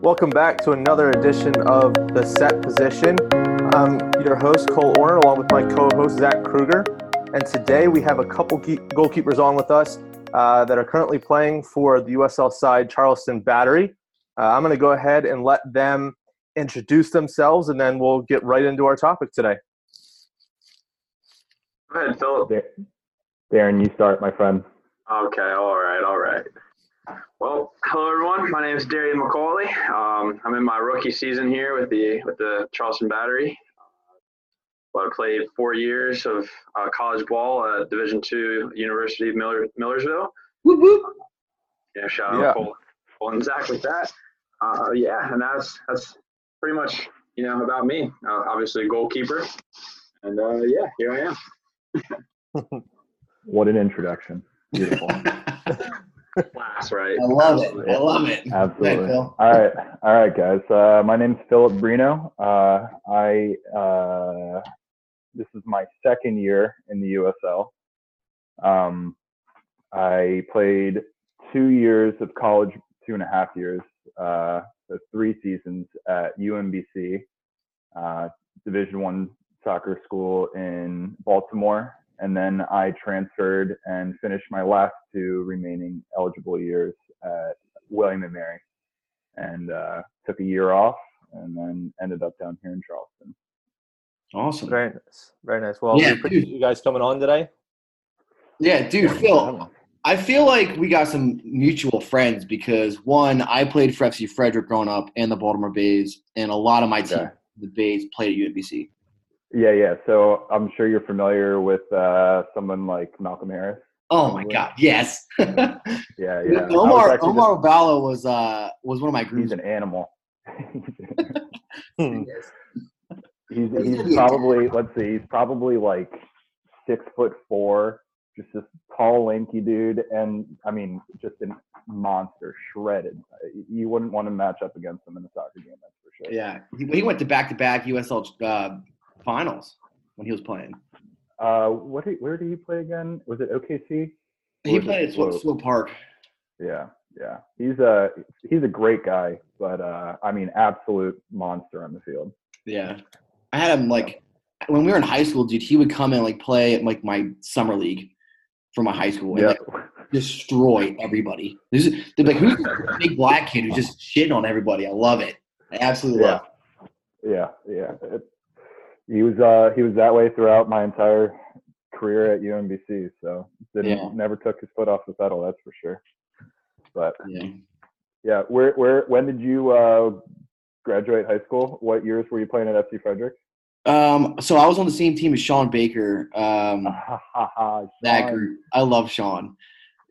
Welcome back to another edition of The Set Position. I'm your host, Cole Orner, along with my co host, Zach Kruger. And today we have a couple goalkeepers on with us uh, that are currently playing for the USL side, Charleston Battery. Uh, I'm going to go ahead and let them introduce themselves, and then we'll get right into our topic today. Go ahead, Philip. Darren, you start, my friend. Okay, all right, all right. Well, hello everyone. My name is Darian McCauley. Um, I'm in my rookie season here with the with the Charleston Battery. Uh, I played four years of uh, college ball at Division Two University of Miller, Millersville. Whoop whoop. Yeah, shout out yeah. Cole, Cole and Zach with that. Uh, yeah, and that's that's pretty much you know about me. Uh, obviously, a goalkeeper, and uh, yeah, here I am. what an introduction! Beautiful. class, right? I love it. I love it. Absolutely. all right, all right, guys. Uh, my name's Philip Breno. Uh, I uh, this is my second year in the USL. Um, I played two years of college, two and a half years, uh, so three seasons at UMBC, uh, Division One soccer school in Baltimore, and then I transferred and finished my last two remaining eligible years at William and Mary, and uh, took a year off, and then ended up down here in Charleston. Awesome. Very nice. Very nice. Well, yeah, we you guys coming on today. Yeah, dude, Phil. I feel like we got some mutual friends because one, I played for FC Frederick growing up and the Baltimore Bays, and a lot of my team, the Bays, played at UMBC. Yeah, yeah. So I'm sure you're familiar with uh, someone like Malcolm Harris. Oh my God, yes. yeah, yeah. Omar Omar just, was uh was one of my groups. He's an animal. he's he's probably let's see, he's probably like six foot four, just this tall, lanky dude, and I mean, just a monster, shredded. You wouldn't want to match up against him in a soccer game, that's for sure. Yeah, he, he went to back to back USL uh, finals when he was playing. Uh, what? Did, where did he play again? Was it OKC? He played at Swope Park. Yeah, yeah. He's a he's a great guy, but uh, I mean, absolute monster on the field. Yeah, I had him like when we were in high school, dude. He would come and like play at like my summer league for my high school and yep. like, destroy everybody. This is like who's the big black kid who's just shitting on everybody. I love it. I absolutely yeah. love. It. Yeah, yeah. It, he was uh, he was that way throughout my entire career at UMBC. So didn't yeah. never took his foot off the pedal. That's for sure. But yeah, yeah. Where where when did you uh, graduate high school? What years were you playing at FC Frederick? Um, so I was on the same team as Sean Baker. Um, Sean. that group. I love Sean.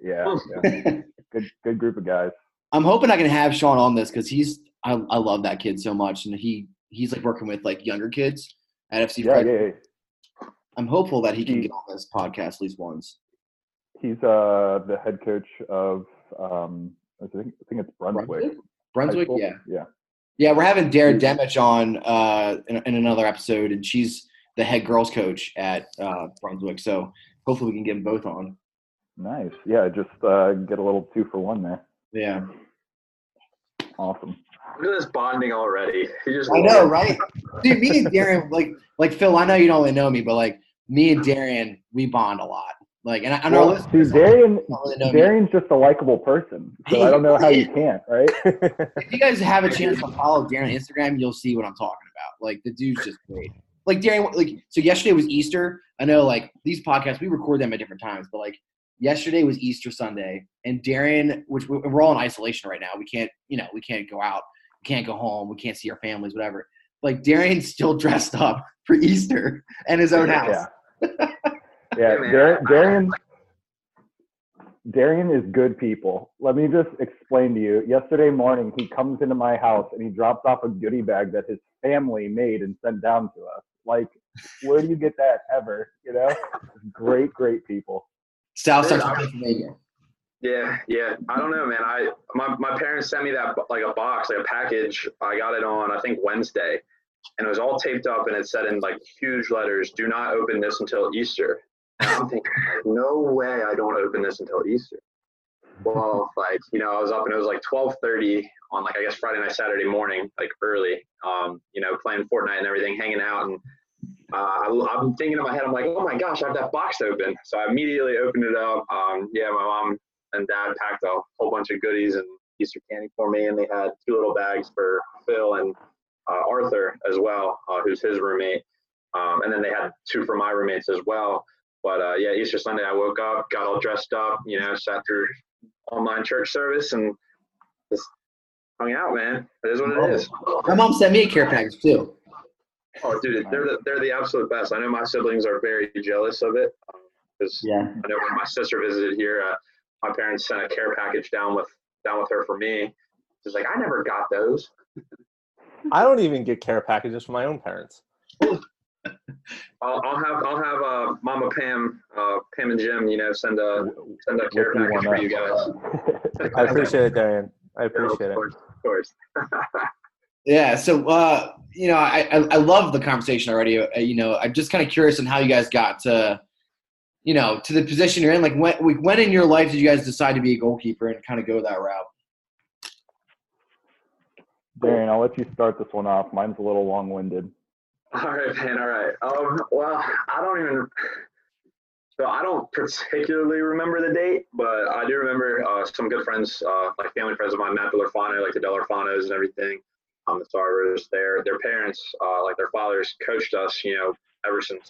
Yeah, yeah. good good group of guys. I'm hoping I can have Sean on this because he's I, I love that kid so much, and he he's like working with like younger kids at FC yeah, yeah, yeah, I'm hopeful that he can he, get on this podcast at least once. He's uh, the head coach of um, I think I think it's Brunswick. Brunswick, Brunswick yeah, yeah, yeah. We're having Dara Demich on uh, in, in, another episode, and she's the head girls coach at uh, Brunswick. So hopefully we can get them both on. Nice, yeah. Just uh, get a little two for one there. Yeah. Awesome. Look at this bonding already. I know, right? Dude, me and Darren, like, like Phil. I know you don't really know me, but like me and Darren, we bond a lot. Like, and I, know see, Darian, really Darian's just a likable person, so I don't know how you can't, right? if you guys have a chance to follow Darren on Instagram, you'll see what I'm talking about. Like, the dude's just great. Like Darren, like so. Yesterday was Easter. I know, like these podcasts, we record them at different times, but like yesterday was Easter Sunday, and Darren, which we're all in isolation right now. We can't, you know, we can't go out can't go home, we can't see our families, whatever. Like Darian's still dressed up for Easter and his own house. Yeah, yeah. Dar- Darian. Darian is good people. Let me just explain to you. Yesterday morning, he comes into my house and he drops off a goodie bag that his family made and sent down to us. Like, where do you get that ever? You know, great, great people. South Central Pennsylvania. Yeah, yeah. I don't know, man. I my, my parents sent me that like a box, like a package. I got it on I think Wednesday, and it was all taped up, and it said in like huge letters, "Do not open this until Easter." I'm thinking, no way, I don't open this until Easter. well, like you know, I was up and it was like 12:30 on like I guess Friday night, Saturday morning, like early. Um, you know, playing Fortnite and everything, hanging out, and uh, I, am thinking in my head, I'm like, oh my gosh, I have that box open. So I immediately opened it up. Um, yeah, my mom and dad packed a whole bunch of goodies and Easter candy for me, and they had two little bags for Phil and uh, Arthur as well, uh, who's his roommate. Um, and then they had two for my roommates as well. But uh, yeah, Easter Sunday, I woke up, got all dressed up, you know, sat through online church service, and just hung out, man. It is what it is. My mom sent me a care package too. Oh, dude, they're the, they're the absolute best. I know my siblings are very jealous of it because um, yeah. I know when my sister visited here, uh, my parents sent a care package down with down with her for me. She's like, I never got those. I don't even get care packages from my own parents. I'll, I'll, have I'll have uh, Mama Pam, uh, Pam and Jim, you know, send a send a care package for you guys. I appreciate it, Darian. I appreciate yeah, of course, it. Of course. yeah. So, uh, you know, I, I, I love the conversation already. Uh, you know, I'm just kind of curious on how you guys got to, you know, to the position you're in. Like, when when in your life did you guys decide to be a goalkeeper and kind of go that route? Darian, I'll let you start this one off. Mine's a little long-winded. All right, man. All right. Um, well, I don't even. So I don't particularly remember the date, but I do remember uh, some good friends, uh, like family friends of mine, Matt Delarfano, like the Delarfanos and everything. Um, the starters, their their parents, uh, like their fathers, coached us, you know, ever since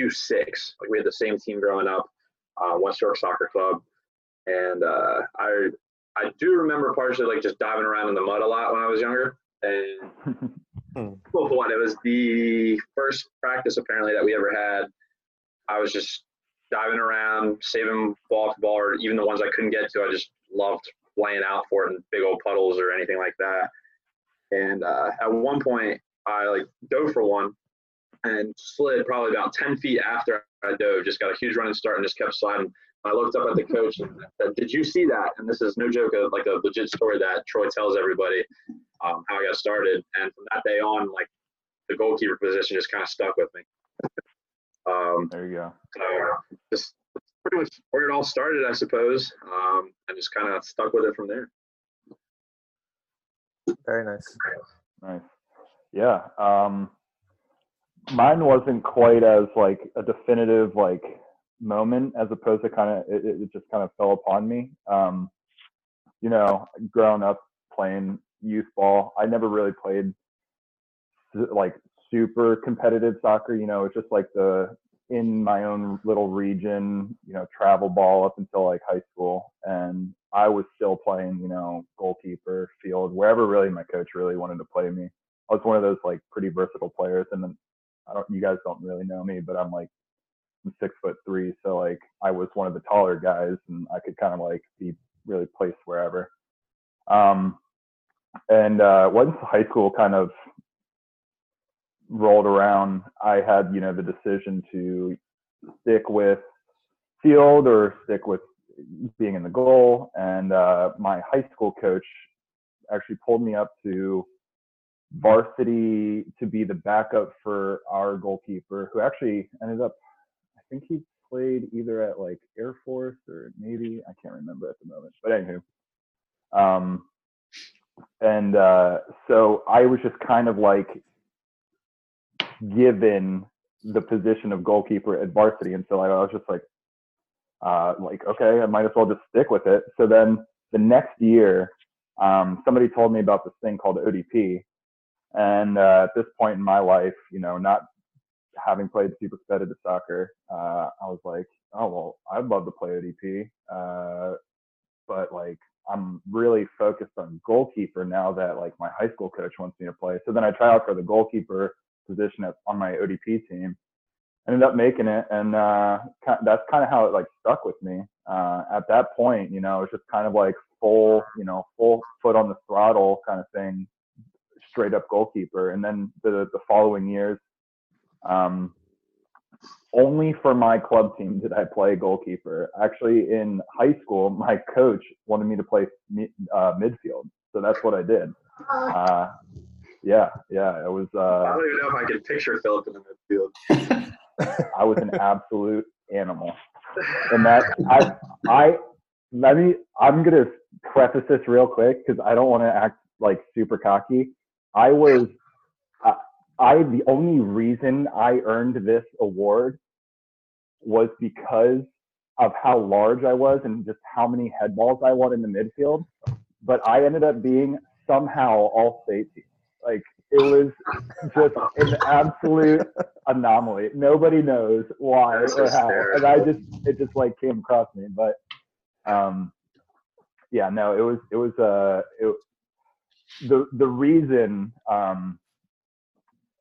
U6. Like we had the same team growing up, uh, West York Soccer Club, and uh, I I do remember partially like just diving around in the mud a lot when I was younger, and. One, it was the first practice apparently that we ever had. I was just diving around, saving ball to ball, or even the ones I couldn't get to. I just loved laying out for it in big old puddles or anything like that. And uh, at one point, I like dove for one and slid probably about 10 feet after I dove. Just got a huge running start and just kept sliding. I looked up at the coach and said, "Did you see that?" And this is no joke, a, like a legit story that Troy tells everybody um, how I got started. And from that day on, like the goalkeeper position just kind of stuck with me. um, there you go. So just pretty much where it all started, I suppose, um, and just kind of stuck with it from there. Very nice. Nice. Yeah. Um, mine wasn't quite as like a definitive like moment as opposed to kind of it, it just kind of fell upon me. Um, you know, growing up playing youth ball, I never really played like super competitive soccer. You know, it's just like the in my own little region, you know, travel ball up until like high school. And I was still playing, you know, goalkeeper, field, wherever really my coach really wanted to play me. I was one of those like pretty versatile players. And then I don't, you guys don't really know me, but I'm like I'm six foot three, so like I was one of the taller guys, and I could kind of like be really placed wherever. Um, and uh, once high school kind of rolled around, I had you know the decision to stick with field or stick with being in the goal. And uh, my high school coach actually pulled me up to varsity to be the backup for our goalkeeper, who actually ended up I think he played either at like Air Force or Navy. I can't remember at the moment. But anywho, um, and uh, so I was just kind of like given the position of goalkeeper at varsity, and so I was just like, uh, like okay, I might as well just stick with it. So then the next year, um, somebody told me about this thing called ODP, and uh, at this point in my life, you know, not having played super competitive soccer, uh, I was like, oh well, I'd love to play ODP, uh, but like I'm really focused on goalkeeper now that like my high school coach wants me to play. So then I try out for the goalkeeper position at, on my ODP team. Ended up making it, and uh, that's kind of how it like stuck with me. Uh, at that point, you know, it was just kind of like full, you know, full foot on the throttle kind of thing, straight up goalkeeper. And then the the following years, um, only for my club team did I play goalkeeper. Actually, in high school, my coach wanted me to play uh, midfield, so that's what I did. Uh, yeah, yeah, it was. Uh, I don't even know if I can picture Philip in the midfield. I was an absolute animal, and that I, I, let me. I'm gonna preface this real quick because I don't want to act like super cocky. I was. I, I the only reason I earned this award was because of how large I was and just how many head balls I won in the midfield. But I ended up being somehow all state team. Like it was just an absolute anomaly. Nobody knows why That's or how. And I just it just like came across me. But um yeah, no, it was it was uh it, the the reason um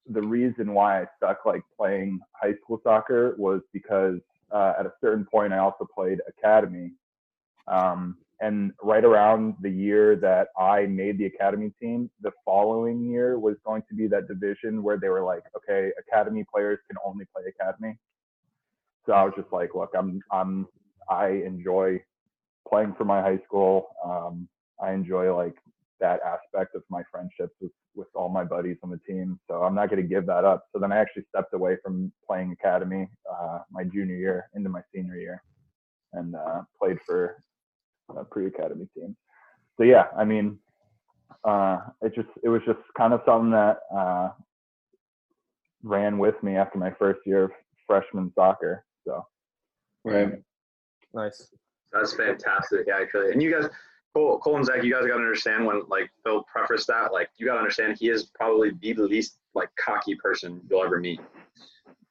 the reason why I stuck like playing high school soccer was because uh, at a certain point I also played academy. Um, and right around the year that I made the academy team, the following year was going to be that division where they were like, okay, academy players can only play academy. So I was just like, look, I'm I'm I enjoy playing for my high school. Um, I enjoy like that aspect of my friendships with with all my buddies on the team. So I'm not going to give that up. So then I actually stepped away from playing academy uh, my junior year into my senior year, and uh, played for a pre-academy team. So yeah, I mean, uh, it just it was just kind of something that uh, ran with me after my first year of freshman soccer. So Right. Nice. That's fantastic, actually. And you guys, Cole, Cole and Zach, you guys got to understand when like Phil prefaced that, like you got to understand he is probably the least like cocky person you'll ever meet.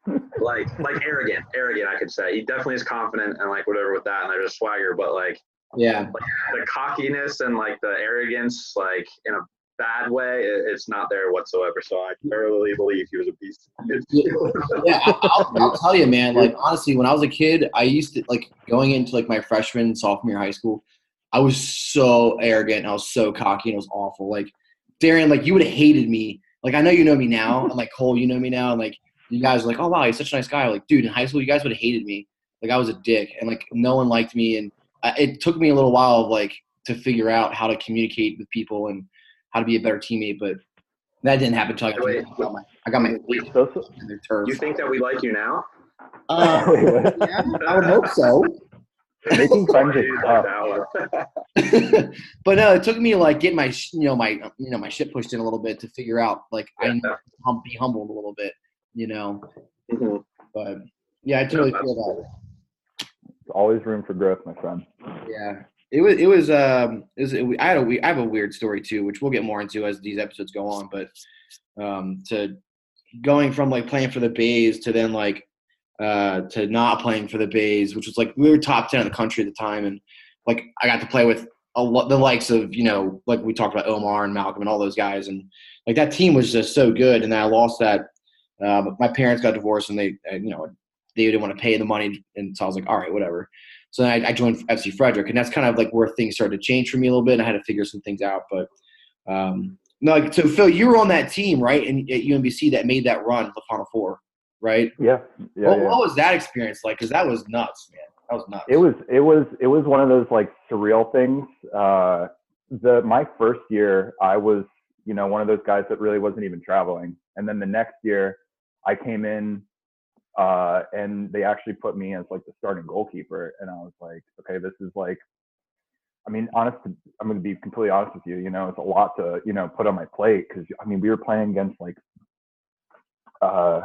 like like arrogant, arrogant. I could say he definitely is confident and like whatever with that, and there's a swagger, but like Yeah. like, the cockiness and like the arrogance, like in a bad way, it, it's not there whatsoever. So I thoroughly believe he was a beast. yeah, I'll, I'll tell you, man. Like honestly, when I was a kid, I used to like going into like my freshman, sophomore high school. I was so arrogant and I was so cocky and it was awful. Like Darian, like you would have hated me. Like I know you know me now, and like Cole, you know me now, and like you guys are like, oh wow, he's such a nice guy. Like dude, in high school, you guys would have hated me. Like I was a dick, and like no one liked me, and I, it took me a little while of like to figure out how to communicate with people and how to be a better teammate, but. That didn't happen until I got, Wait. I got my, I got my We- social, in their turf. you think that we like you now? Uh, yeah, I would hope so. Making friends is Dude, tough. but no, it took me like getting my you know my you know my shit pushed in a little bit to figure out like I need to hum- be humbled a little bit, you know. Mhm. But yeah, I totally feel that. There's always room for growth, my friend. Yeah, it was it was um it was, it, I had a we- I have a weird story too, which we'll get more into as these episodes go on. But um to going from like playing for the Bays to then like uh to not playing for the Bays, which was like we were top ten in the country at the time, and like I got to play with a lot the likes of you know like we talked about Omar and Malcolm and all those guys, and like that team was just so good, and then I lost that. Um, my parents got divorced, and they uh, you know they didn't want to pay the money, and so I was like, all right, whatever. So then I, I joined FC Frederick, and that's kind of like where things started to change for me a little bit. And I had to figure some things out, but um, no. So Phil, you were on that team, right? And at UMBC that made that run to the Final Four, right? Yeah, yeah, what, yeah. what was that experience like? Because that was nuts, man. That was nuts. it was it was it was one of those like surreal things uh the my first year i was you know one of those guys that really wasn't even traveling and then the next year i came in uh and they actually put me as like the starting goalkeeper and i was like okay this is like i mean honest i'm going to be completely honest with you you know it's a lot to you know put on my plate because i mean we were playing against like uh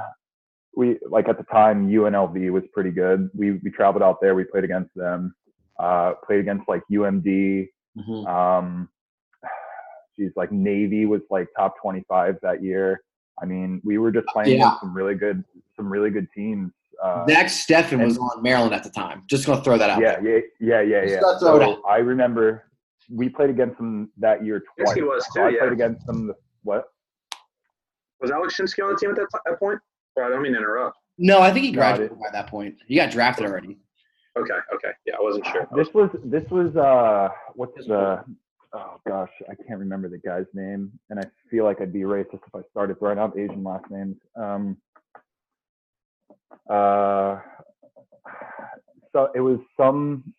we like at the time UNLV was pretty good. We we traveled out there. We played against them. Uh, played against like UMD. Mhm. Um, geez, like Navy was like top 25 that year. I mean, we were just playing Yeah. some really good, some really good teams. Uh, Zach Steffen was on Maryland at the time. Just gonna throw that out. yeah, there. yeah, yeah, yeah, Just yeah. gotta it So I remember we played against them that year Yes, he was So too, I yeah. played against them. The, what? Was Alex Shinsky on the team at that, t- that point? Sorry, I don't mean to interrupt. No, I think he No, graduated by that point. He got drafted already. Okay, okay. Yeah, I wasn't sure. This was this was uh what's the oh gosh I can't remember the guy's name and I feel like I'd be racist if I started throwing out Asian last names. Um, uh, so it was some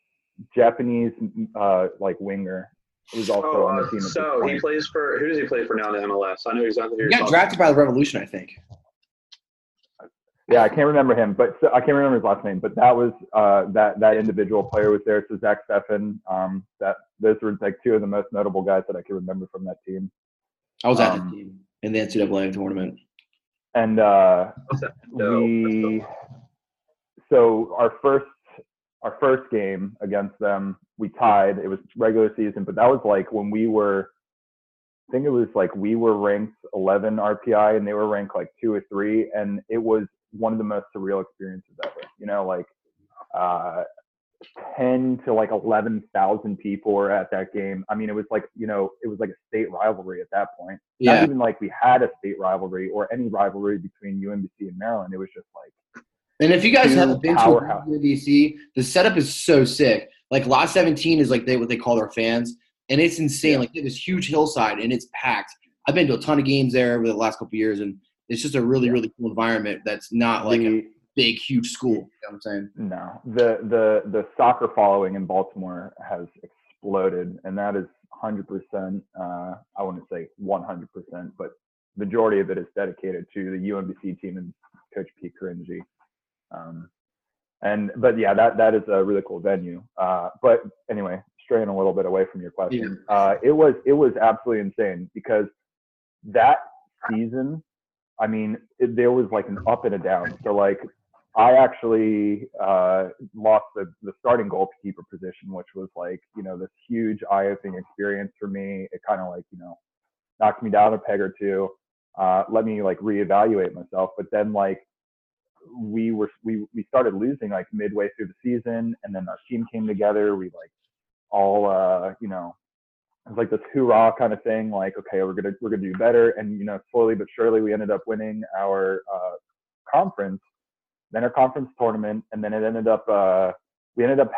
Japanese uh like winger. It was also Oh, on the team. so he plays for who does he play for now in the MLS? I know exactly who He you're got talking drafted by the Revolution, I think. Yeah, I can't remember him, but so, I can't remember his last name. But that was uh, that that individual player was there. So Zach Steffen. Um, that those were like two of the most notable guys that I can remember from that team. I was at Um, the team in the NCAA tournament. And uh, So, we so our first our first game against them we tied it was regular season but that was like when we were i think it was like we were ranked 11 rpi and they were ranked like two or three and it was one of the most surreal experiences ever you know like uh 10 to like 11,000 people were at that game. I mean, it was like, you know, it was like a state rivalry at that point. Not even like we had a state rivalry or any rivalry between UMBC and Maryland. It was just like, and if you guys haven't been to. DC, the setup is so sick. Like Lot 17 is like they what they call their fans, and it's insane. Yeah. Like this huge hillside, and it's packed. I've been to a ton of games there over the last couple of years, and it's just a really really cool environment. That's not like a big huge school. You know what I'm saying? no, the, the, the soccer following in Baltimore has exploded and that is 100%, uh, I wouldn't say 100%, but majority of it is dedicated to the UMBC team and Coach Pete Caringi. Um, and but yeah, that that is a really cool venue. Uh, but anyway, straying a little bit away from your question, uh, it was it was absolutely insane because that season, I mean, it, there was like an up and a down. So like, I actually uh, lost the the starting goalkeeper position, which was like you know this huge eye opening experience for me. It kind of like you know knocked me down a peg or two, uh, let me like reevaluate myself. But then like we were we we started losing like midway through the season, and then our team came together. We like all uh, you know it was like this hoorah kind of thing. Like okay, we're gonna we're gonna do better, and you know slowly but surely we ended up winning our uh, conference, then our conference tournament, and then it ended up uh, we ended up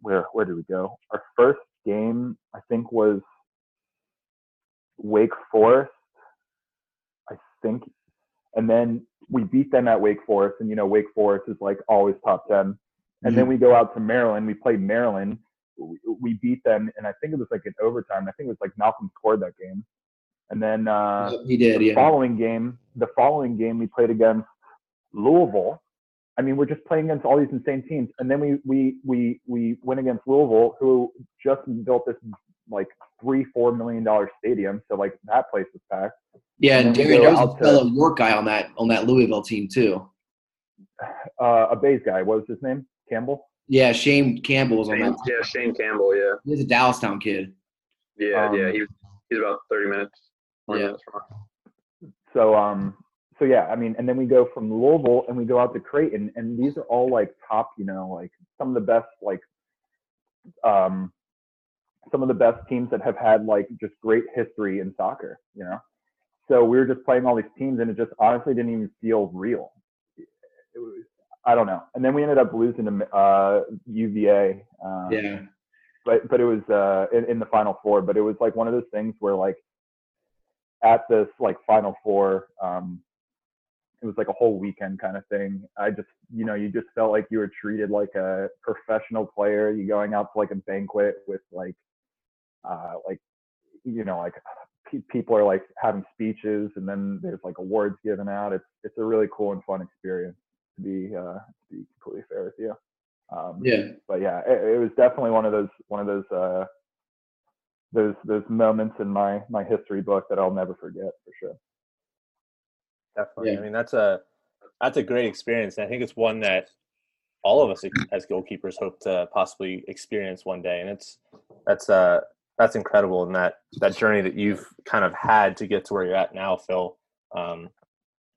where where did we go? Our first game I think was Wake Forest, I think, and then we beat them at Wake Forest, and you know Wake Forest is like always top ten. And then we go out to Maryland. We play Maryland. We, we beat them, and I think it was like in overtime. I think it was like Malcolm scored that game. And then uh, he did. the Yeah. following game, the following game, we played against Louisville. I mean, we're just playing against all these insane teams, and then we we we we went against Louisville, who just built this like three four million dollar stadium. So like that place was packed. Yeah, And and Darian, there was a to- fellow York guy on that on that Louisville team too. Uh, a Bays guy, what was his name? Campbell. Yeah, Shane Campbell was on Shane, that. yeah, Shane Campbell. Yeah, He's a Dallastown kid. yeah, Um, yeah. He, he's about thirty minutes. Yeah. minutes from us. So um so yeah, I mean, and then we go from Louisville and we go out to Creighton, and these are all like top, you know, like some of the best like um some of the best teams that have had like just great history in soccer, you know. So we were just playing all these teams, and it just honestly didn't even feel real. It was, I don't know. And then we ended up losing to uh, UVA. Um, Yeah. but but it was uh in, in the final four but it was like one of those things where like at this like final four um it was like a whole weekend kind of thing i just you know you just felt like you were treated like a professional player you going out to like a banquet with like uh like you know like people are like having speeches and then there's like awards given out it's it's a really cool and fun experience to be uh to be completely fair with you um Yeah. but yeah, it, it was definitely one of those one of those uh, those those moments in my my history book that I'll never forget for sure. Definitely. Yeah. I mean, that's a that's a great experience, and I think it's one that all of us as goalkeepers hope to possibly experience one day. And it's that's uh that's incredible, and that that journey that you've kind of had to get to where you're at now, Phil, um,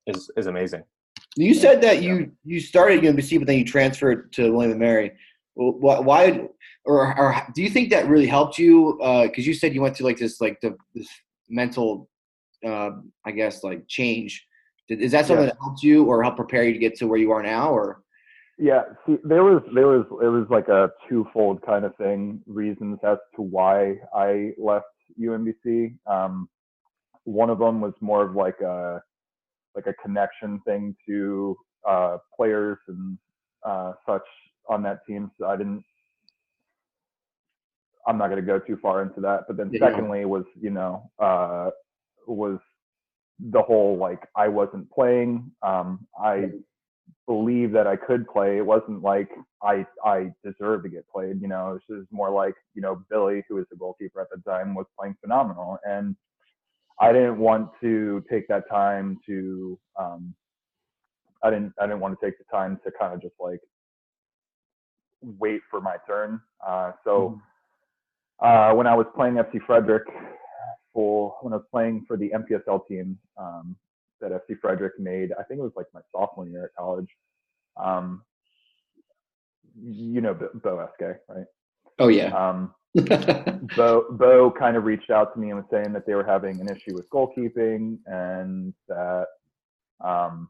is is amazing. You said that you you started at UMBC, but then you transferred to William and Mary. Why, or, or do you think that really helped you? Because you said you went through like this, like the this mental, uh, I guess, like change. Did- Is that something Yeah. that helped you, or helped prepare you to get to where you are now? Or Yeah, see, there was there was it was like a twofold kind of thing reasons as to why I left UMBC. Um, one of them was more of like a like a connection thing to uh, players and uh, such on that team. So I didn't. I'm not going to go too far into that. But then Yeah. secondly was you know uh, was the whole like I wasn't playing. Um, I believe that I could play. It wasn't like I I deserved to get played. You know, it was more like you know Billy, who was the goalkeeper at the time, was playing phenomenal, and I didn't want to take that time to. Um, I didn't I didn't want to take the time to kind of just like wait for my turn. Uh, so uh, when I was playing FC Frederick for when I was playing for the MPSL team um, that FC Frederick made, I think it was like my sophomore year at college. Um, you know Bo SK, right? Oh yeah. Um, Bo Bo kind of reached out to me and was saying that they were having an issue with goalkeeping and that um,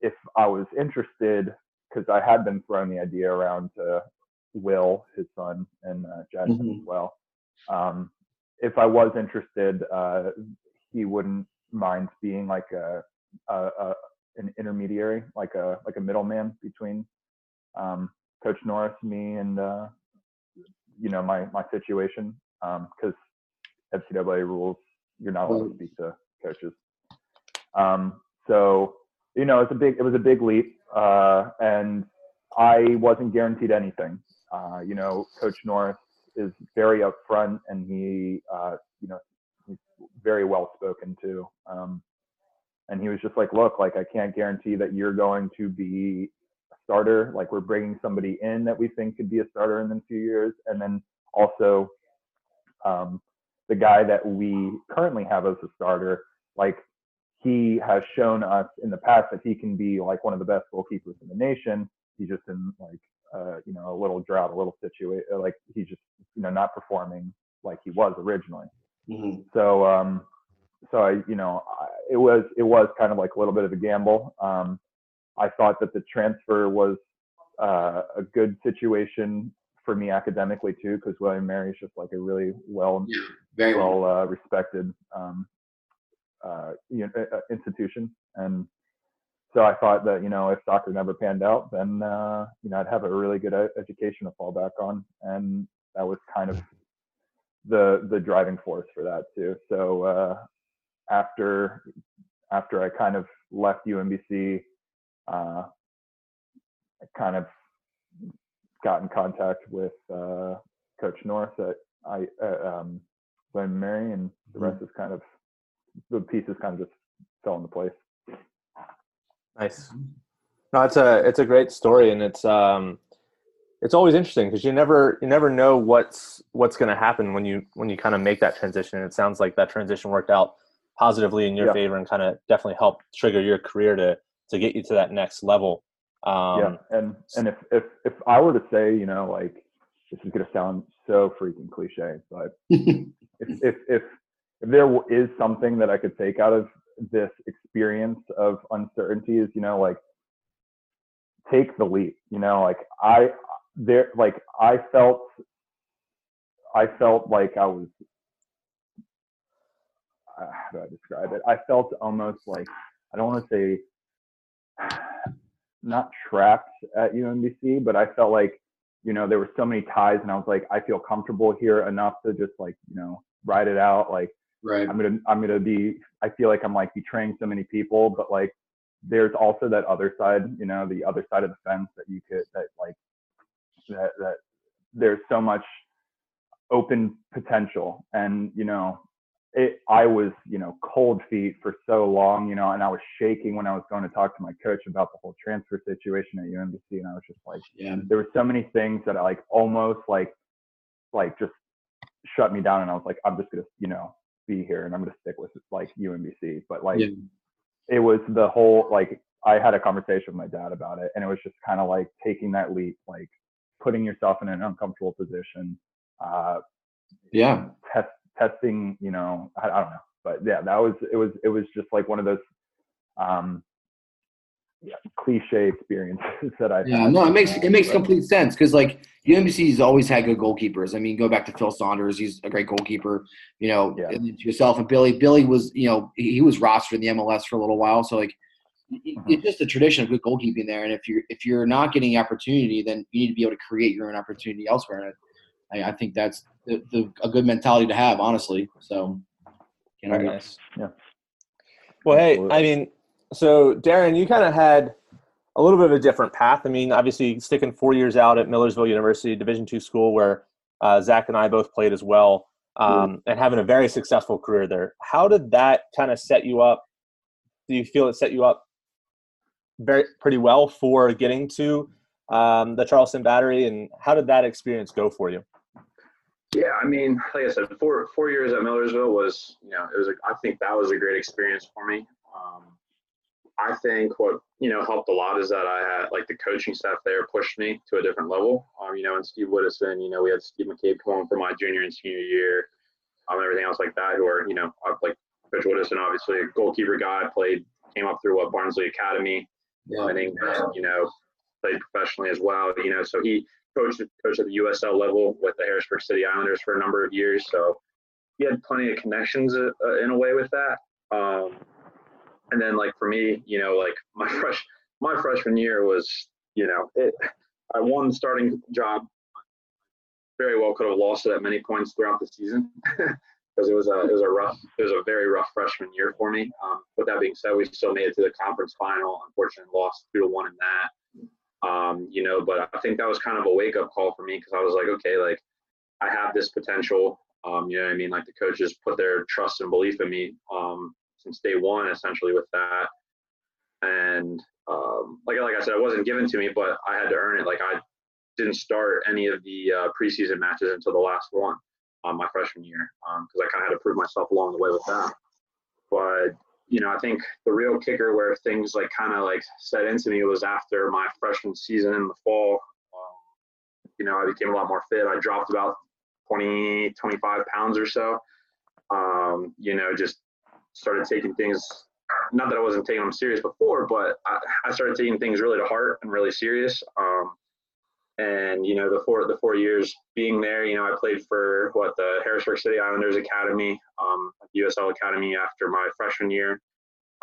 if I was interested, because I had been throwing the idea around to Will, his son, and uh, Jackson Mhm. as well. Um, if I was interested, uh, he wouldn't mind being like a, a, a an intermediary, like a like a middleman between um, Coach Norris, me, and uh, you know my my situation because NCAA rules you're not allowed to speak to coaches. Um, so you know it's a big it was a big leap, uh, and I wasn't guaranteed anything. Uh, you know, Coach Norris is very upfront, and he uh, you know he's very well spoken to. Um, and he was just like, look, like I can't guarantee that you're going to be starter. Like we're bringing somebody in that we think could be a starter in a few years, and then also um, the guy that we currently have as a starter, like he has shown us in the past that he can be like one of the best goalkeepers in the nation. He's just in like uh, you know a little drought, a little situation, like he's just you know not performing like he was originally. Mhm. So um, so I you know I, it was it was kind of like a little bit of a gamble. Um, I thought that the transfer was uh, a good situation for me academically too, because William Mary is just like a really well Yeah. Very well. well uh, respected um, uh, you know, uh, institution. And so I thought that you know if soccer never panned out, then uh, you know I'd have a really good education to fall back on, and that was kind of the the driving force for that too. So uh, after after I kind of left UMBC, uh, kind of got in contact with uh, Coach Norris at I uh, um, William Mary, and the rest is kind of the pieces kind of just fell into place. Nice. No, it's a it's a great story, and it's um, it's always interesting because you never you never know what's what's going to happen when you when you kind of make that transition. And it sounds like that transition worked out positively in your Yeah. favor and kind of definitely helped trigger your career to to get you to that next level. Um, yeah, and and if if if I were to say, you know, like this is gonna sound so freaking cliche, but if if if if there w- is something that I could take out of this experience of uncertainty is, you know, like take the leap. You know, like I there like I felt I felt like I was uh, how do I describe it? I felt almost like I don't want to say not trapped at UMBC, but I felt like you know there were so many ties, and I was like I feel comfortable here enough to just like you know ride it out. Like Right. I'm gonna I'm gonna be I feel like I'm like betraying so many people, but like there's also that other side, you know, the other side of the fence that you could that like that that there's so much open potential and you know it I was, you know, cold feet for so long, you know, and I was shaking when I was going to talk to my coach about the whole transfer situation at UMBC and I was just like Yeah. there were so many things that I like almost like like just shut me down and I was like I'm just gonna you know be here and I'm gonna stick with like UMBC but like Yeah. it was the whole like I had a conversation with my dad about it and it was just kind of like taking that leap like putting yourself in an uncomfortable position uh Yeah. test testing you know I, I don't know but yeah that was it was it was just like one of those um yeah, cliche experiences that I Yeah, no, it makes it makes complete sense because like UMBC's always had good goalkeepers. I mean, go back to Phil Saunders; he's a great goalkeeper. You know, Yeah. and yourself and Billy. Billy was, you know, he, was rostered in the MLS for a little while, so like Mhm. it's just a tradition of good goalkeeping there. And if you're if you're not getting opportunity, then you need to be able to create your own opportunity elsewhere. And I, I think that's the, the, a good mentality to have, honestly. So, can't Very argue. nice. Yeah. Well, hey, Absolutely. I mean, so Darren, you kind of had a little bit of a different path. I mean, obviously sticking four years out at Millersville University, Division two school, where uh, Zach and I both played as well, um, mm. and having a very successful career there. How did that kind of set you up? Do you feel it set you up very pretty well for getting to um, the Charleston Battery, and how did that experience go for you? Yeah, I mean, like I said, four four years at Millersville was, you know, it was. A, I think that was a great experience for me. Um, I think what you know helped a lot is that I had like the coaching staff there pushed me to a different level. Um, you know, and Steve Widdowson, you know, we had Steve McCabe come on for my junior and senior year, um, and everything else like that. Who are you know, like Coach Widdowson, obviously a goalkeeper guy, played came up through what Barnsley Academy, yeah. England, you know, played professionally as well. You know, so he coached at the USL level with the Harrisburg City Islanders for a number of years. So he had plenty of connections uh, uh in a way with that. Um, and then like for me, you know, like my fresh my freshman year was, you know, it. I won the starting job. Very well could have lost it at many points throughout the season because it was a it was a rough it was a very rough freshman year for me. Um, with that being said, we still made it to the conference final. Unfortunately, lost two to one in that. Um, you know, but I think that was kind of a wake up call for me because I was like, okay, like I have this potential. Um, you know what I mean? Like the coaches put their trust and belief in me um, since day one, essentially with that. And um, like like I said, it wasn't given to me, but I had to earn it. Like I didn't start any of the uh, preseason matches until the last one um, my freshman year because um, I kind of had to prove myself along the way with that. But you know, I think the real kicker where things like kind of like set into me was after my freshman season in the fall. Um, you know, I became a lot more fit. I dropped about 20, 25 pounds or so. Um, you know, just started taking things, not that I wasn't taking them serious before, but I, I started taking things really to heart and really serious. Um, and you know the four the four years being there you know i played for what the harrisburg city islanders academy um, usl academy after my freshman year.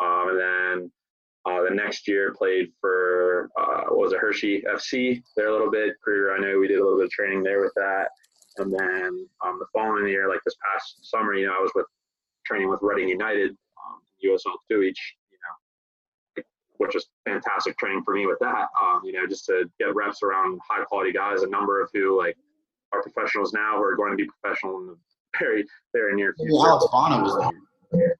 Um, and then uh, the next year played for uh, was it hershey fc there a little bit. Career i know we did a little bit of training there with that. And then um, the following year like this past summer you know i was with training with reading united um, usl 2 each which is fantastic training for me with that. Um, you know, just to get reps around high quality guys, a number of who like are professionals now who are going to be professional in the very very near future. Alex Bono was there.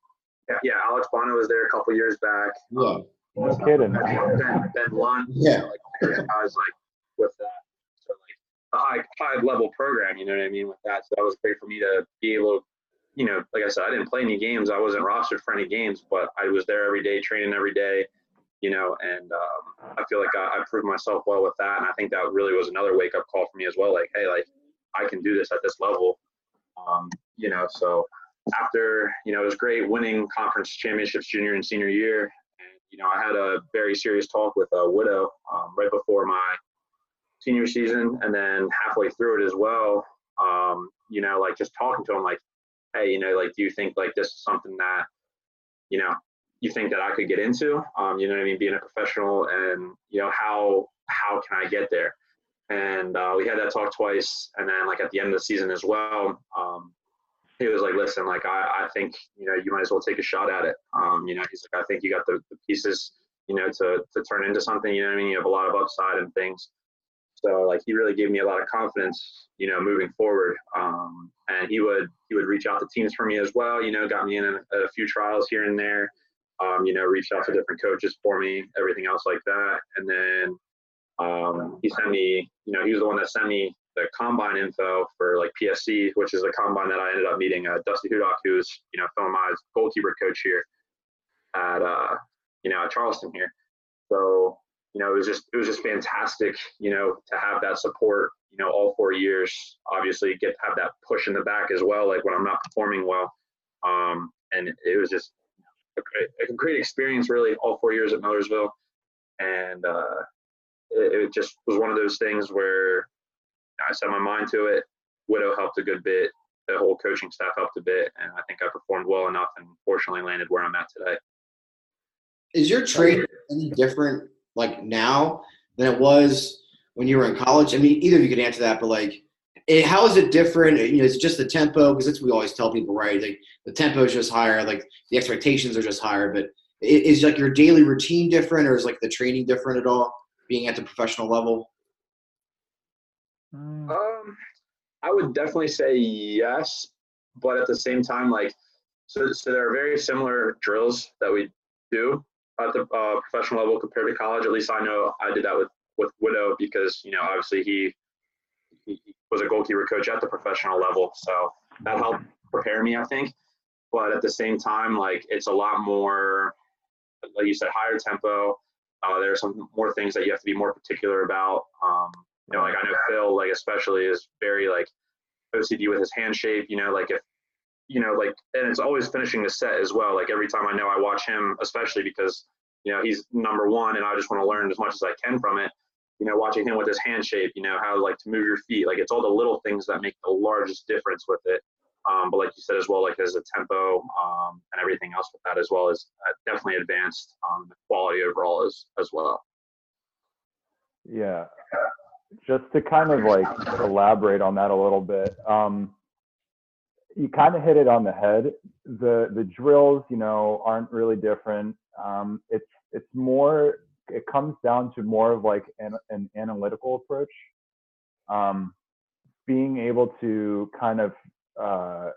Yeah, yeah, Alex Bono was there a couple years back. Yeah. Um, no kidding. Ben, ben Lundt, yeah, like guys like with that. So like a high high level program, you know what I mean, with that. So that was great for me to be able to you know, like I said, I didn't play any games. I wasn't rostered for any games, but I was there every day, training every day you know, and um, I feel like I, I, proved myself well with that. And I think that really was another wake up call for me as well. Like, hey, like I can do this at this level, um, you know. So after, you know, it was great winning conference championships junior and senior year. And, you know, I had a very serious talk with a widow um, right before my senior season. And then halfway through it as well, um, you know, like just talking to him, like, hey, you know, like, do you think like this is something that, you know, you think that I could get into. Um, you know what I mean? Being a professional and you know how how can I get there? And uh, we had that talk twice, and then like at the end of the season as well, um, he was like, "Listen, like I, I think you know you might as well take a shot at it. Um, you know, he's like, I think you got the, the pieces, you know, to to turn into something. You know what I mean? You have a lot of upside and things. So like he really gave me a lot of confidence, you know, moving forward. Um, and he would he would reach out to teams for me as well. You know, got me in a, a few trials here and there um, you know, reached out to different coaches for me, everything else like that. And then um, he sent me, you know, he was the one that sent me the combine info for like PSC, which is a combine that I ended up meeting uh, Dusty Hudock, who's, you know, Phil my goalkeeper coach here at, uh, you know, at Charleston here. So, you know, it was just, it was just fantastic, you know, to have that support, you know, all four years, obviously get have that push in the back as well, like when I'm not performing well. Um, and it was just, a great, a great experience, really, all four years at Millersville. And uh, it, it, just was one of those things where I set my mind to it. Widow helped a good bit. The whole coaching staff helped a bit. And I think I performed well enough and fortunately landed where I'm at today. Is your trade any different, like now, than it was when you were in college? I mean, either of you could answer that, but like, it, how is it different? You know, it's just the tempo because that's what we always tell people, right? Like the tempo is just higher, like the expectations are just higher. But Is like your daily routine different, or is like the training different at all? Being at the professional level. Mm. Um, I would definitely say yes, but at the same time, like, so, so there are very similar drills that we do at the uh, professional level compared to college. At least I know I did that with with Widow because you know obviously he, he was a goalkeeper coach at the professional level, so that helped prepare me, I think. But at the same time, like it's a lot more, like you said, higher tempo. Uh, there are some more things that you have to be more particular about. Um, you know, like I know Phil, like especially, is very like OCD with his hand shape. You know, like if you know, like, and it's always finishing the set as well. Like every time I know I watch him, especially because you know he's number one, and I just want to learn as much as I can from it. You know, watching him with his hand shape, you know how like to move your feet, like it's all the little things that make the largest difference with it. Um, but like you said as well, like as a tempo um, and everything else with that as well is uh, definitely advanced um, the quality overall as as well. Yeah, just to kind of like elaborate on that a little bit. Um, you kind of hit it on the head. The the drills, you know, aren't really different. Um, it's it's more. It comes down to more of like an, an analytical approach. Um, being able to kind of uh,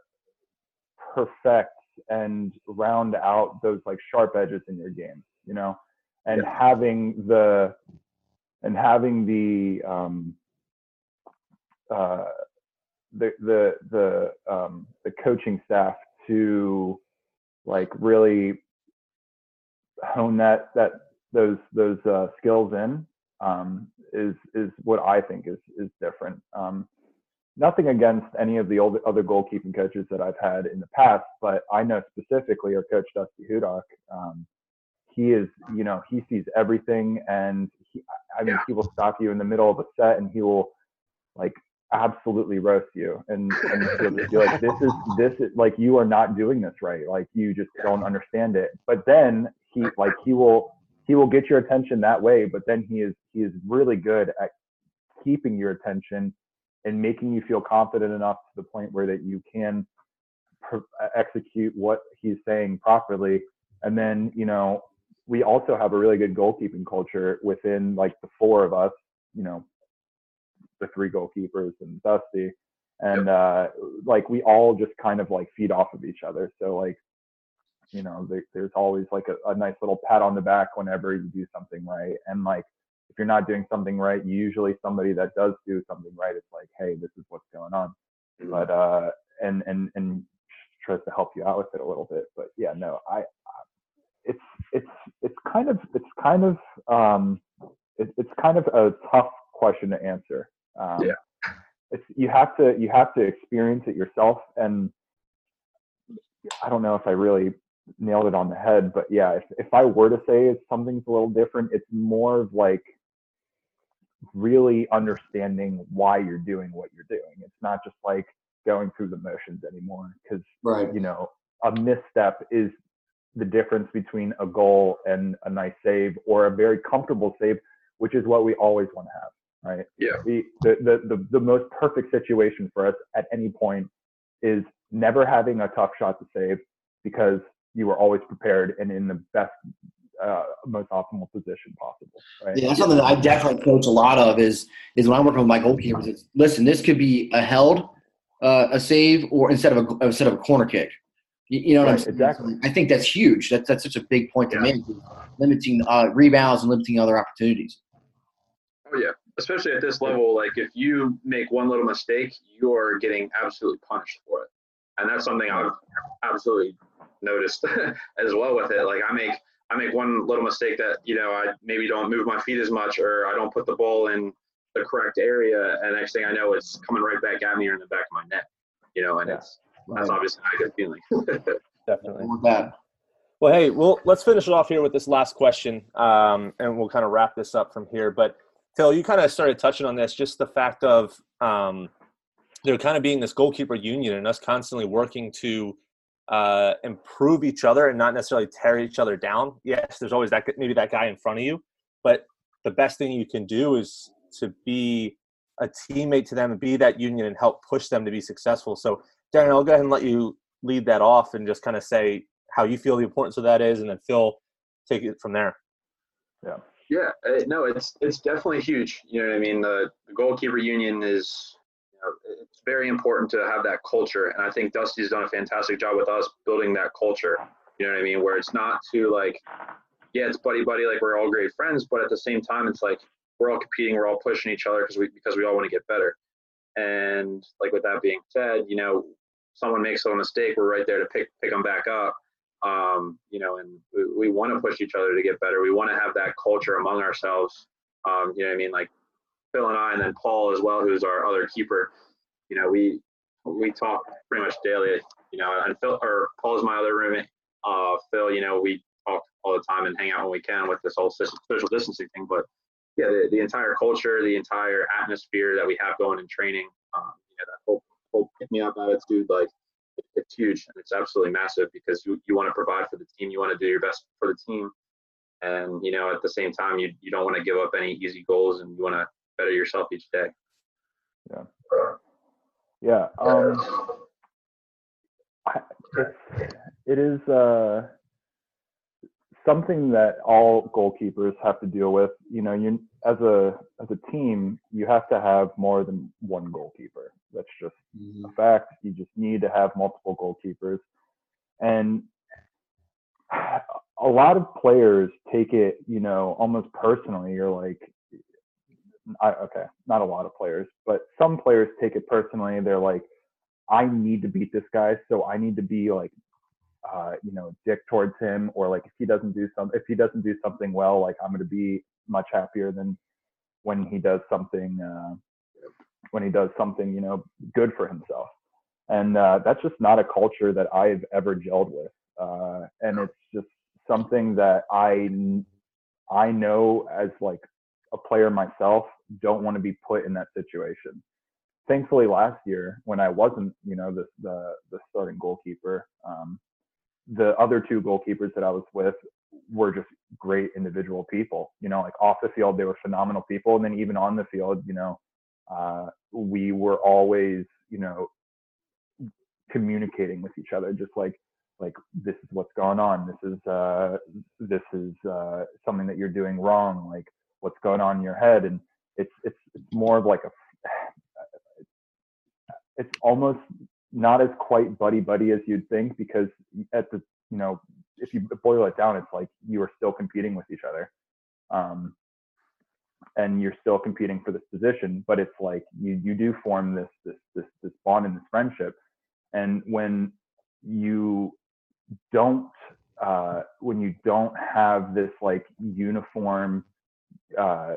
perfect and round out those like sharp edges in your game, you know, and Yeah. having the and having the um, uh, the the the um, the coaching staff to like really hone that that those those uh, skills in um, is is what I think is is different. Um, nothing against any of the old, other goalkeeping coaches that I've had in the past, but I know specifically our coach Dusty Hudock. Um, he is, you know, he sees everything, and he, I mean, Yeah. he will stop you in the middle of a set, and he will like absolutely roast you, and and be like, "This is this is like you are not doing this right. Like you just don't understand it." But then he like he will he will get your attention that way, but then he is he is really good at keeping your attention and making you feel confident enough to the point where that you can pr- execute what he's saying properly. And then, you know, we also have a really good goalkeeping culture within like the four of us, you know, the three goalkeepers and Dusty. And uh, like we all just kind of like feed off of each other. So like, you know, there, there's always like a, a nice little pat on the back whenever you do something right. And like, if you're not doing something right, usually somebody that does do something right, it's like, hey, this is what's going on. Mhm. But uh, and and and tries to help you out with it a little bit. But yeah, no, I, it's it's it's kind of it's kind of um, it, it's kind of a tough question to answer. Um, Yeah. It's you have to you have to experience it yourself, and I don't know if I really nailed it on the head, but yeah, if if I were to say it's something's a little different, it's more of like really understanding why you're doing what you're doing. It's not just like going through the motions anymore because Right. you know a misstep is the difference between a goal and a nice save or a very comfortable save, which is what we always want to have, right? Yeah. The, the, the, the, the most perfect situation for us at any point is never having a tough shot to save because you were always prepared and in the best, uh, most optimal position possible, right? Yeah, that's something that I definitely coach a lot of. Is is when I'm working with my goalkeepers. It's, listen, this could be a held, uh, a save, or instead of a instead of a corner kick. You, you know what I'm saying? exactly. I think that's huge. That's that's such a big point to Yeah. make. Limiting uh, rebounds and limiting other opportunities. Oh yeah, especially at this level, like if you make one little mistake, you're getting absolutely punished for it, and that's something I've absolutely noticed as well with it. Like I make I make one little mistake that you know I maybe don't move my feet as much, or I don't put the ball in the correct area, and next thing I know, it's coming right back at me or in the back of my net. You know, and Yeah. it's that's obviously not a good feeling. Definitely. That, Well, hey, well, let's finish it off here with this last question, um, and we'll kind of wrap this up from here. But Phil, you kind of started touching on this, just the fact of um, there kind of being this goalkeeper union and us constantly working to uh, improve each other and not necessarily tear each other down. Yes, there's always that maybe that guy in front of you, but the best thing you can do is to be a teammate to them and be that union and help push them to be successful. So, Darren, I'll go ahead and let you lead that off and just kind of say how you feel the importance of that is, and then Phil, take it from there. Yeah. Yeah, uh, no, it's it's definitely huge. You know what I mean? The, the goalkeeper union is, you know, it's very important to have that culture, and I think Dusty's done a fantastic job with us building that culture. You know what I mean? Where it's not too like, yeah, it's buddy buddy, like we're all great friends, but at the same time, it's like we're all competing, we're all pushing each other because we because we all want to get better. And like with that being said, you know, someone makes a mistake, we're right there to pick pick them back up um, you know, and we, we want to push each other to get better. We want to have that culture among ourselves. Um, you know what I mean? Like Phil and I, and then Paul as well, who's our other keeper. You know, we we talk pretty much daily. You know, and Phil or Paul is my other roommate. Uh, Phil, you know, we talk all the time and hang out when we can with this whole social distancing thing. But yeah, the, the entire culture, the entire atmosphere that we have going in training, um, you know, that whole whole pick me up attitude, like it's huge and it's absolutely massive because you, you want to provide for the team. You want to do your best for the team. And, you know, at the same time, you, you don't want to give up any easy goals and you want to better yourself each day. Yeah. Yeah. Um, it's, it is uh, something that all goalkeepers have to deal with. You know, you as a as a team, you have to have more than one goalkeeper. That's just mm-hmm. a fact. You just need to have multiple goalkeepers. And a lot of players take it, you know, almost personally. You're like, I, okay, not a lot of players, but some players take it personally. They're like, I need to beat this guy, so I need to be like, uh, you know, dick towards him, or like if he doesn't do some, if he doesn't do something well, like I'm going to be much happier than when he does something, uh, when he does something, you know, good for himself. And uh, that's just not a culture that I've ever gelled with. Uh, and it's just something that I, I know as like a player myself, don't want to be put in that situation. Thankfully, last year when I wasn't, you know, the the, the starting goalkeeper, um, the other two goalkeepers that I was with were just great individual people. You know, like off the field, they were phenomenal people, and then even on the field, you know, uh, we were always, you know, communicating with each other, just like like this is what's going on. This is uh, this is uh, something that you're doing wrong. Like what's going on in your head, and it's it's it's more of like a it's almost not as quite buddy buddy as you'd think because at the you know if you boil it down, it's like you are still competing with each other. Um, and you're still competing for this position, but it's like you you do form this this this this bond and this friendship. And when you don't uh, when you don't have this like uniform uh,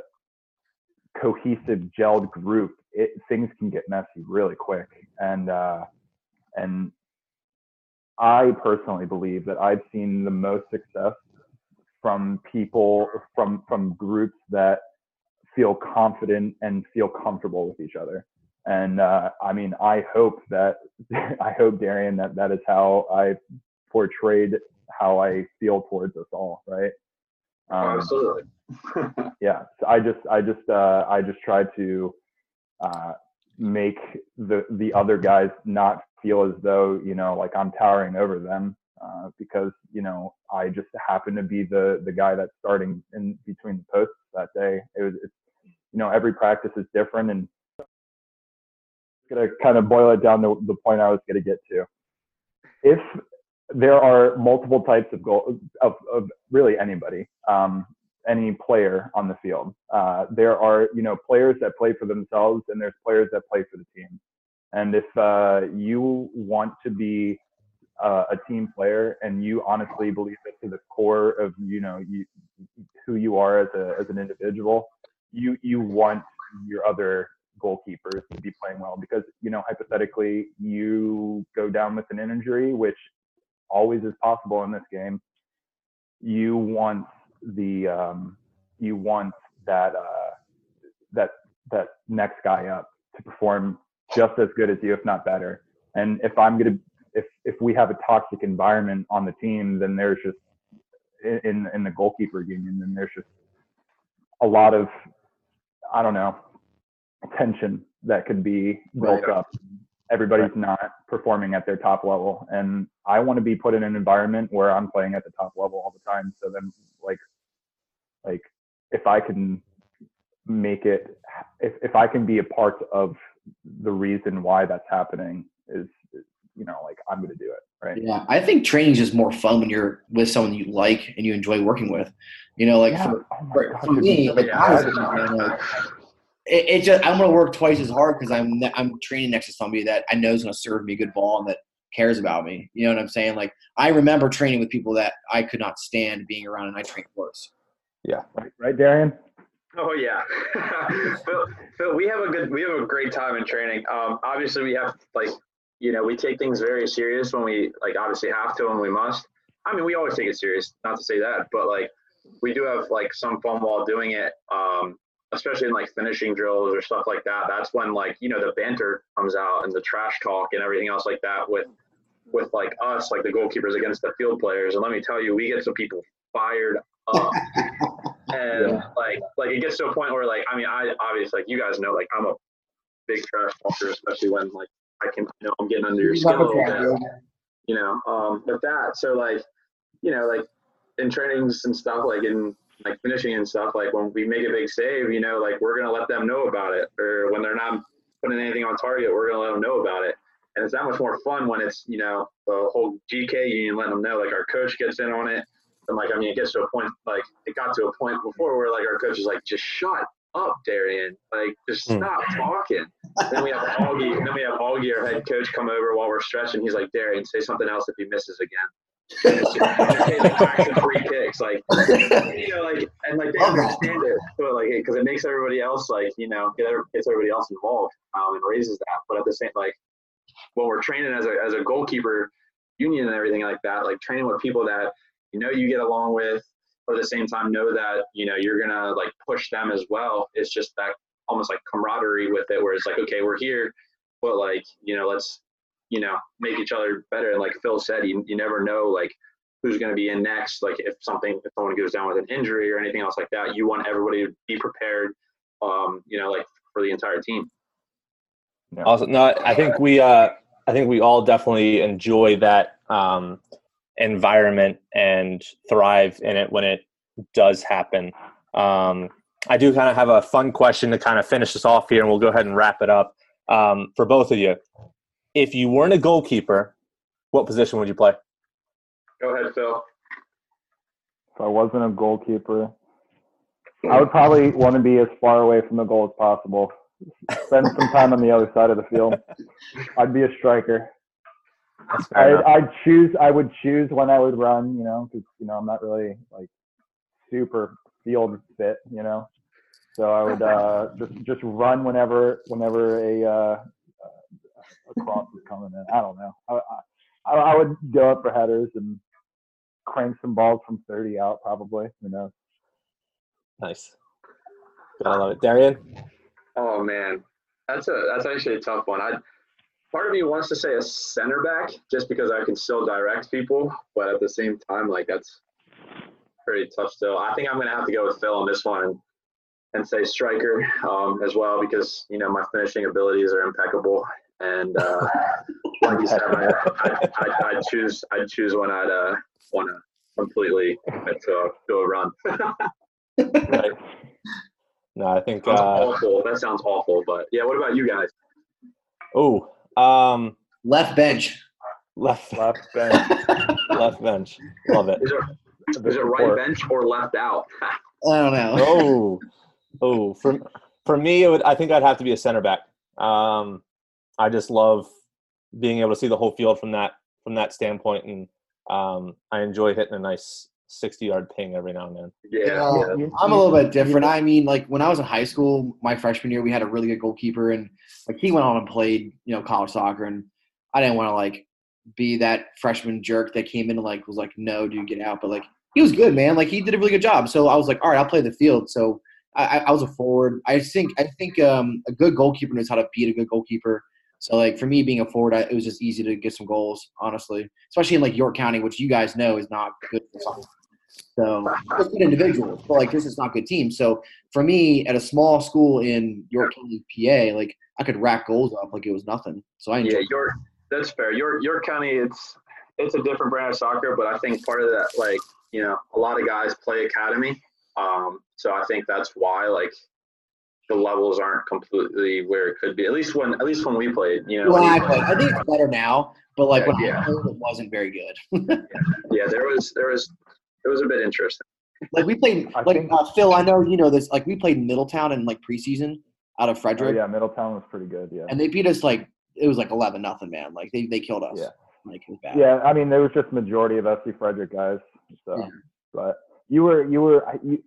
cohesive gelled group it, things can get messy really quick and uh, and i personally believe that i've seen the most success from people from from groups that feel confident and feel comfortable with each other. And uh, I mean, I hope that I hope Darian that that is how I portrayed how I feel towards us all, right? Um, Absolutely. yeah, so I just I just uh, I just try to uh, make the the other guys not feel as though you know like I'm towering over them uh, because you know I just happen to be the the guy that's starting in between the posts that day. It was it's you know every practice is different and gonna kind of boil it down to the point I was gonna get to. If there are multiple types of goal of, of really anybody, um, any player on the field. Uh, there are you know players that play for themselves and there's players that play for the team. And if uh, you want to be uh, a team player and you honestly believe it to the core of you know you, who you are as a as an individual, you you want your other goalkeepers to be playing well because you know hypothetically you go down with an injury which always is possible in this game you want the um, you want that uh, that that next guy up to perform just as good as you if not better and if i'm to if if we have a toxic environment on the team then there's just in in the goalkeeper union then there's just a lot of I don't know, tension that could be built right. up. Everybody's not performing at their top level, and I want to be put in an environment where I'm playing at the top level all the time. So then, like, like if I can make it, if if I can be a part of the reason why that's happening, is, is you know, like I'm going to do it, right? Yeah, I think training is just more fun when you're with someone you like and you enjoy working with. You know, like Yeah. for, Oh for, God, for me, like I was like, it, it just I'm gonna work twice as hard because I'm I'm training next to somebody that I know is gonna serve me a good ball and that cares about me. You know what I'm saying? Like I remember training with people that I could not stand being around, and I trained worse. Yeah, right, right, Darian? Oh yeah, Phil, Phil, we have a good, we have a great time in training. Um, obviously, we have like, you know, we take things very serious when we like obviously have to and we must. I mean, we always take it serious, not to say that, but like, we do have like some fun while doing it. Um, especially in like finishing drills or stuff like that. That's when like you know the banter comes out and the trash talk and everything else like that with with like us, like the goalkeepers against the field players. And let me tell you, we get some people fired up. and Yeah. like like it gets to a point where like I mean I obviously like you guys know like I'm a big trash talker, especially when like I can you know I'm getting under your skin a little bit, you know. Um but that so like you know like in trainings and stuff like in like finishing and stuff like when we make a big save, you know, like we're gonna let them know about it. Or when they're not putting anything on target, we're gonna let them know about it. And it's that much more fun when it's, you know, the whole GK union letting them know, like our coach gets in on it. And like, I mean, it gets to a point, like it got to a point before where like our coach is like, just shut up, Darian. Like, just Hmm. stop talking. then we have Augie, then we have Augie, our head coach, come over while we're stretching. He's like, Darian, say something else if he misses again. And it's just, it's like free kicks, like you know, like and like they Love that. understand it, but like because it makes everybody else like you know get gets everybody else involved um, and raises that. But at the same like when we're training as a as a goalkeeper union and everything like that, like training with people that you know you get along with, but at the same time know that you know you're gonna like push them as well. It's just that almost like camaraderie with it, where it's like okay, we're here, but like you know let's you know make each other better. And like Phil said, you you never know like who's going to be in next. Like if something, if someone goes down with an injury or anything else like that, you want everybody to be prepared. Um, you know, like for the entire team. Awesome. No, I think we uh, I think we all definitely enjoy that um, environment and thrive in it when it does happen. Um, I do kind of have a fun question to kind of finish this off here, and we'll go ahead and wrap it up um, for both of you. If you weren't a goalkeeper, what position would you play? Go ahead, Phil. If I wasn't a goalkeeper, I would probably want to be as far away from the goal as possible. Spend some time on the other side of the field. I'd be a striker. I'd. I'd choose. I would choose when I would run. You know, because you know I'm not really like super field fit. You know, so I would uh, just just run whenever whenever a uh, a cross is coming in. I don't know. I, I I would go up for headers and crank some balls from 30 out probably. Who knows? Nice. Gotta love it, Darian. Oh man, that's a that's actually a tough one. I part of me wants to say a center back just because I can still direct people, but at the same time, like that's pretty tough still. I think I'm gonna have to go with Phil on this one and, and say striker um, as well because you know my finishing abilities are impeccable and uh, like you said, I, I, I, I'd choose I'd choose when I'd uh, want to completely commit to a, a run. Right. No, I think. Sounds Uh, awful. That sounds awful, but yeah. What about you guys? oh, um, Left bench. left Left bench. left bench. Love it. Is it Is it right Support. bench or left out? I don't know. Oh, oh. For for me, it would. I think I'd have to be a center back. Um, I just love being able to see the whole field from that from that standpoint, and um, I enjoy hitting a nice sixty yard ping every now and then. Yeah, Yeah. yeah. I'm a little bit different. I mean, like when I was in high school, my freshman year, we had a really good goalkeeper, and like he went on and played, you know, college soccer, and I didn't want to like be that freshman jerk that came in and like was like, "No, dude, get out." But like he was good, man. Like he did a really good job. So I was like, "All right, I'll play the field." So I, I- I was a forward. I think I think um, a good goalkeeper knows how to beat a good goalkeeper. So like for me being a forward, I, it was just easy to get some goals, honestly, especially in like York County, which you guys know is not good for soccer. So it's good individuals, but like this is not good team. So for me, at a small school in York County, PA, like I could rack goals up like it was nothing. So I yeah, York. That's fair. York York County, it's it's a different brand of soccer, but I think part of that, like you know, a lot of guys play academy, um, so I think that's why like the levels aren't completely where it could be. At least when at least when we played, you know. When I played, I think it's better now, but like when Yeah. I played, it wasn't very good. Yeah, there was there was it was a bit interesting. like we played, I like uh, Phil, I know you know this. Like we played Middletown in like preseason out of Oh, Frederick, yeah, Middletown was pretty good. Yeah. and they beat us like it was like eleven nothing, man. Like they they killed us. Yeah. Like it was bad. Yeah, I mean, there was just majority of SC Frederick guys. So, Yeah. but you were you were you, I-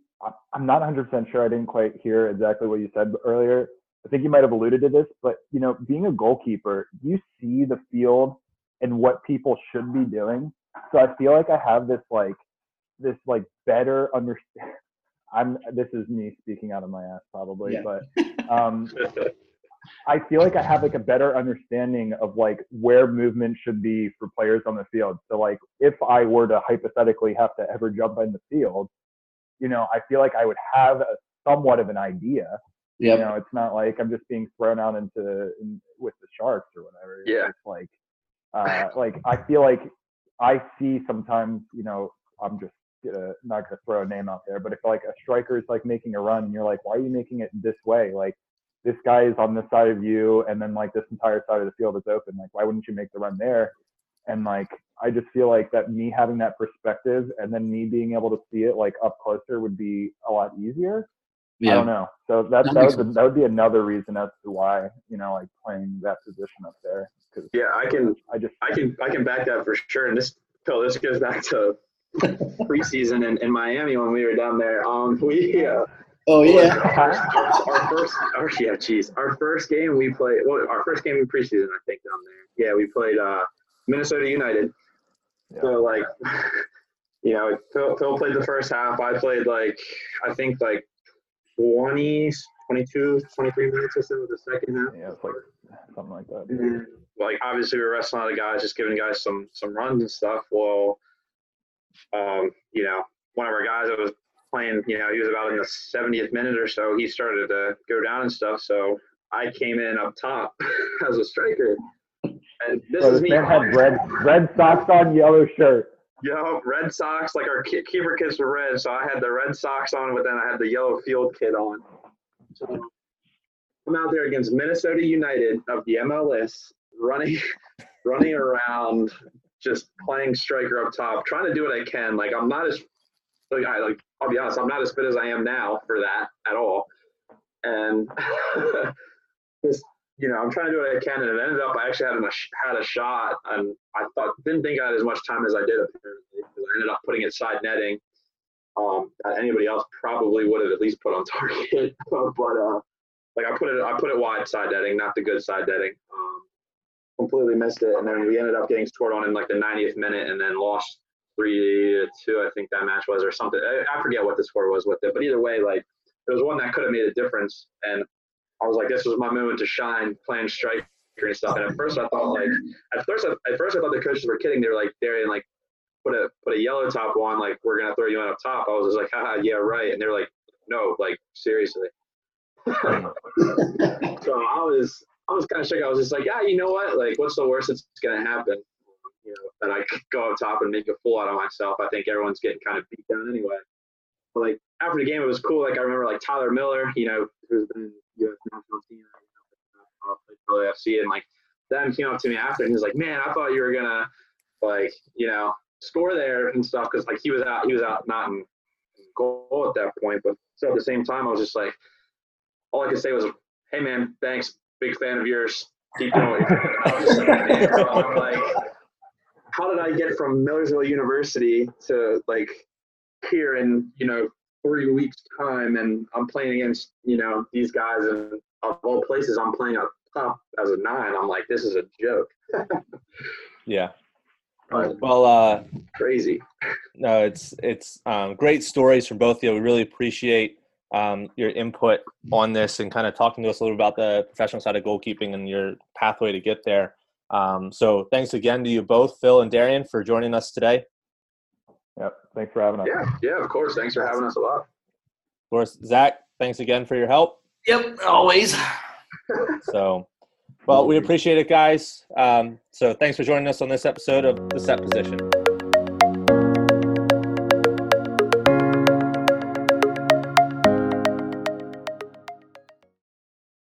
I'm not 100 percent sure. I didn't quite hear exactly what you said earlier. I think you might have alluded to this, but you know, being a goalkeeper, you see the field and what people should be doing. So I feel like I have this like this like better understand. I'm this is me speaking out of my ass probably, Yeah. but um, I feel like I have like a better understanding of like where movement should be for players on the field. So like if I were to hypothetically have to ever jump in the field, you know, I feel like I would have a, somewhat of an idea. Yep. You know, it's not like I'm just being thrown out into in, with the sharks or whatever. Yeah. It's like uh like I feel like I see sometimes, you know, I'm just uh, not gonna throw a name out there, but if like a striker is like making a run and you're like, why are you making it in this way? Like this guy is on this side of you and then like this entire side of the field is open. Like why wouldn't you make the run there? And like I just feel like that me having that perspective and then me being able to see it like up closer would be a lot easier. yeah. I don't know. So that That that makes would that would be another reason as to why you know like playing that position up there because Yeah, I can I just I can I can back that for sure. And this Phil, this goes back to preseason in, in Miami when we were down there. Um, we uh, Oh yeah. our, our first our yeah, geez, our first game we played. Well, our first game in preseason, I think down there. Yeah, we played uh, Minnesota United. Yeah. So like, you know, Phil, Phil played the first half. I played like I think like 20, 22, 23 minutes or so of the second half. yeah like something like that. And like obviously we were wrestling lot of guys, just giving guys some some runs and stuff. Well, um, you know, one of our guys that was playing, you know, he was about in the 70th minute or so. He started to go down and stuff. So I came in up top as a striker, and this So is this me. man had red red socks on, yellow shirt. Yo, red socks. Like our keeper kits were red, so I had the red socks on, but then I had the yellow field kit on. So I'm out there against Minnesota United of the MLS, running, running around, just playing striker up top, trying to do what I can. Like I'm not as, like I like. I'll be honest, I'm not as fit as I am now for that at all. And just you know, I'm trying to do what I can, and it ended up I actually had a had a shot, and I thought didn't think I had as much time as I did apparently because I ended up putting it side netting. Um, that anybody else probably would have at least put on target, but uh, like I put it I put it wide side netting, not the good side netting. Um, completely missed it, and then we ended up getting scored on in like the 90th minute, and then lost three to two. I think that match was or something. I, I forget what the score was with it, but either way, like it was one that could have made a difference, and I was like, this was my moment to shine, playing striker and stuff. And at first, I thought like, at first, at first, I thought the coaches were kidding. They were like, Darian, like, put a put a yellow top on, like we're gonna throw you on up top. I was just like, haha, yeah, right. And they're like, no, like seriously. so I was I was kind of shook. I was just like, yeah, you know what? Like, what's the worst that's gonna happen? You know, that I go up top and make a fool out of myself. I think everyone's getting kind of beat down anyway. But like after the game, it was cool. Like I remember like Tyler Miller, you know, who's been U.S. national team, uh, played for the FC, and like them came up to me after and was like, man, I thought you were gonna like you know score there and stuff because like he was out, he was out not in goal at that point. But so at the same time, I was just like, all I could say was, hey man, thanks, big fan of yours. Keep just like, man, I'm like, how did I get from Millersville University to like here in you know three weeks time and I'm playing against you know these guys and of all places I'm playing up top as a nine I'm like this is a joke Yeah. But Well, uh, crazy no, it's it's um, great stories from both of you. We really appreciate um, your input on this and kind of talking to us a little about the professional side of goalkeeping and your pathway to get there. Um, so thanks again to you both, Phil and Darian, for joining us today. Yep. Thanks for having us. Yeah, yeah, of course. Thanks for having us a lot. Of course, Zach, thanks again for your help. Yep, always. So, well, we appreciate it, guys. Um, so, thanks for joining us on this episode of The Set Position.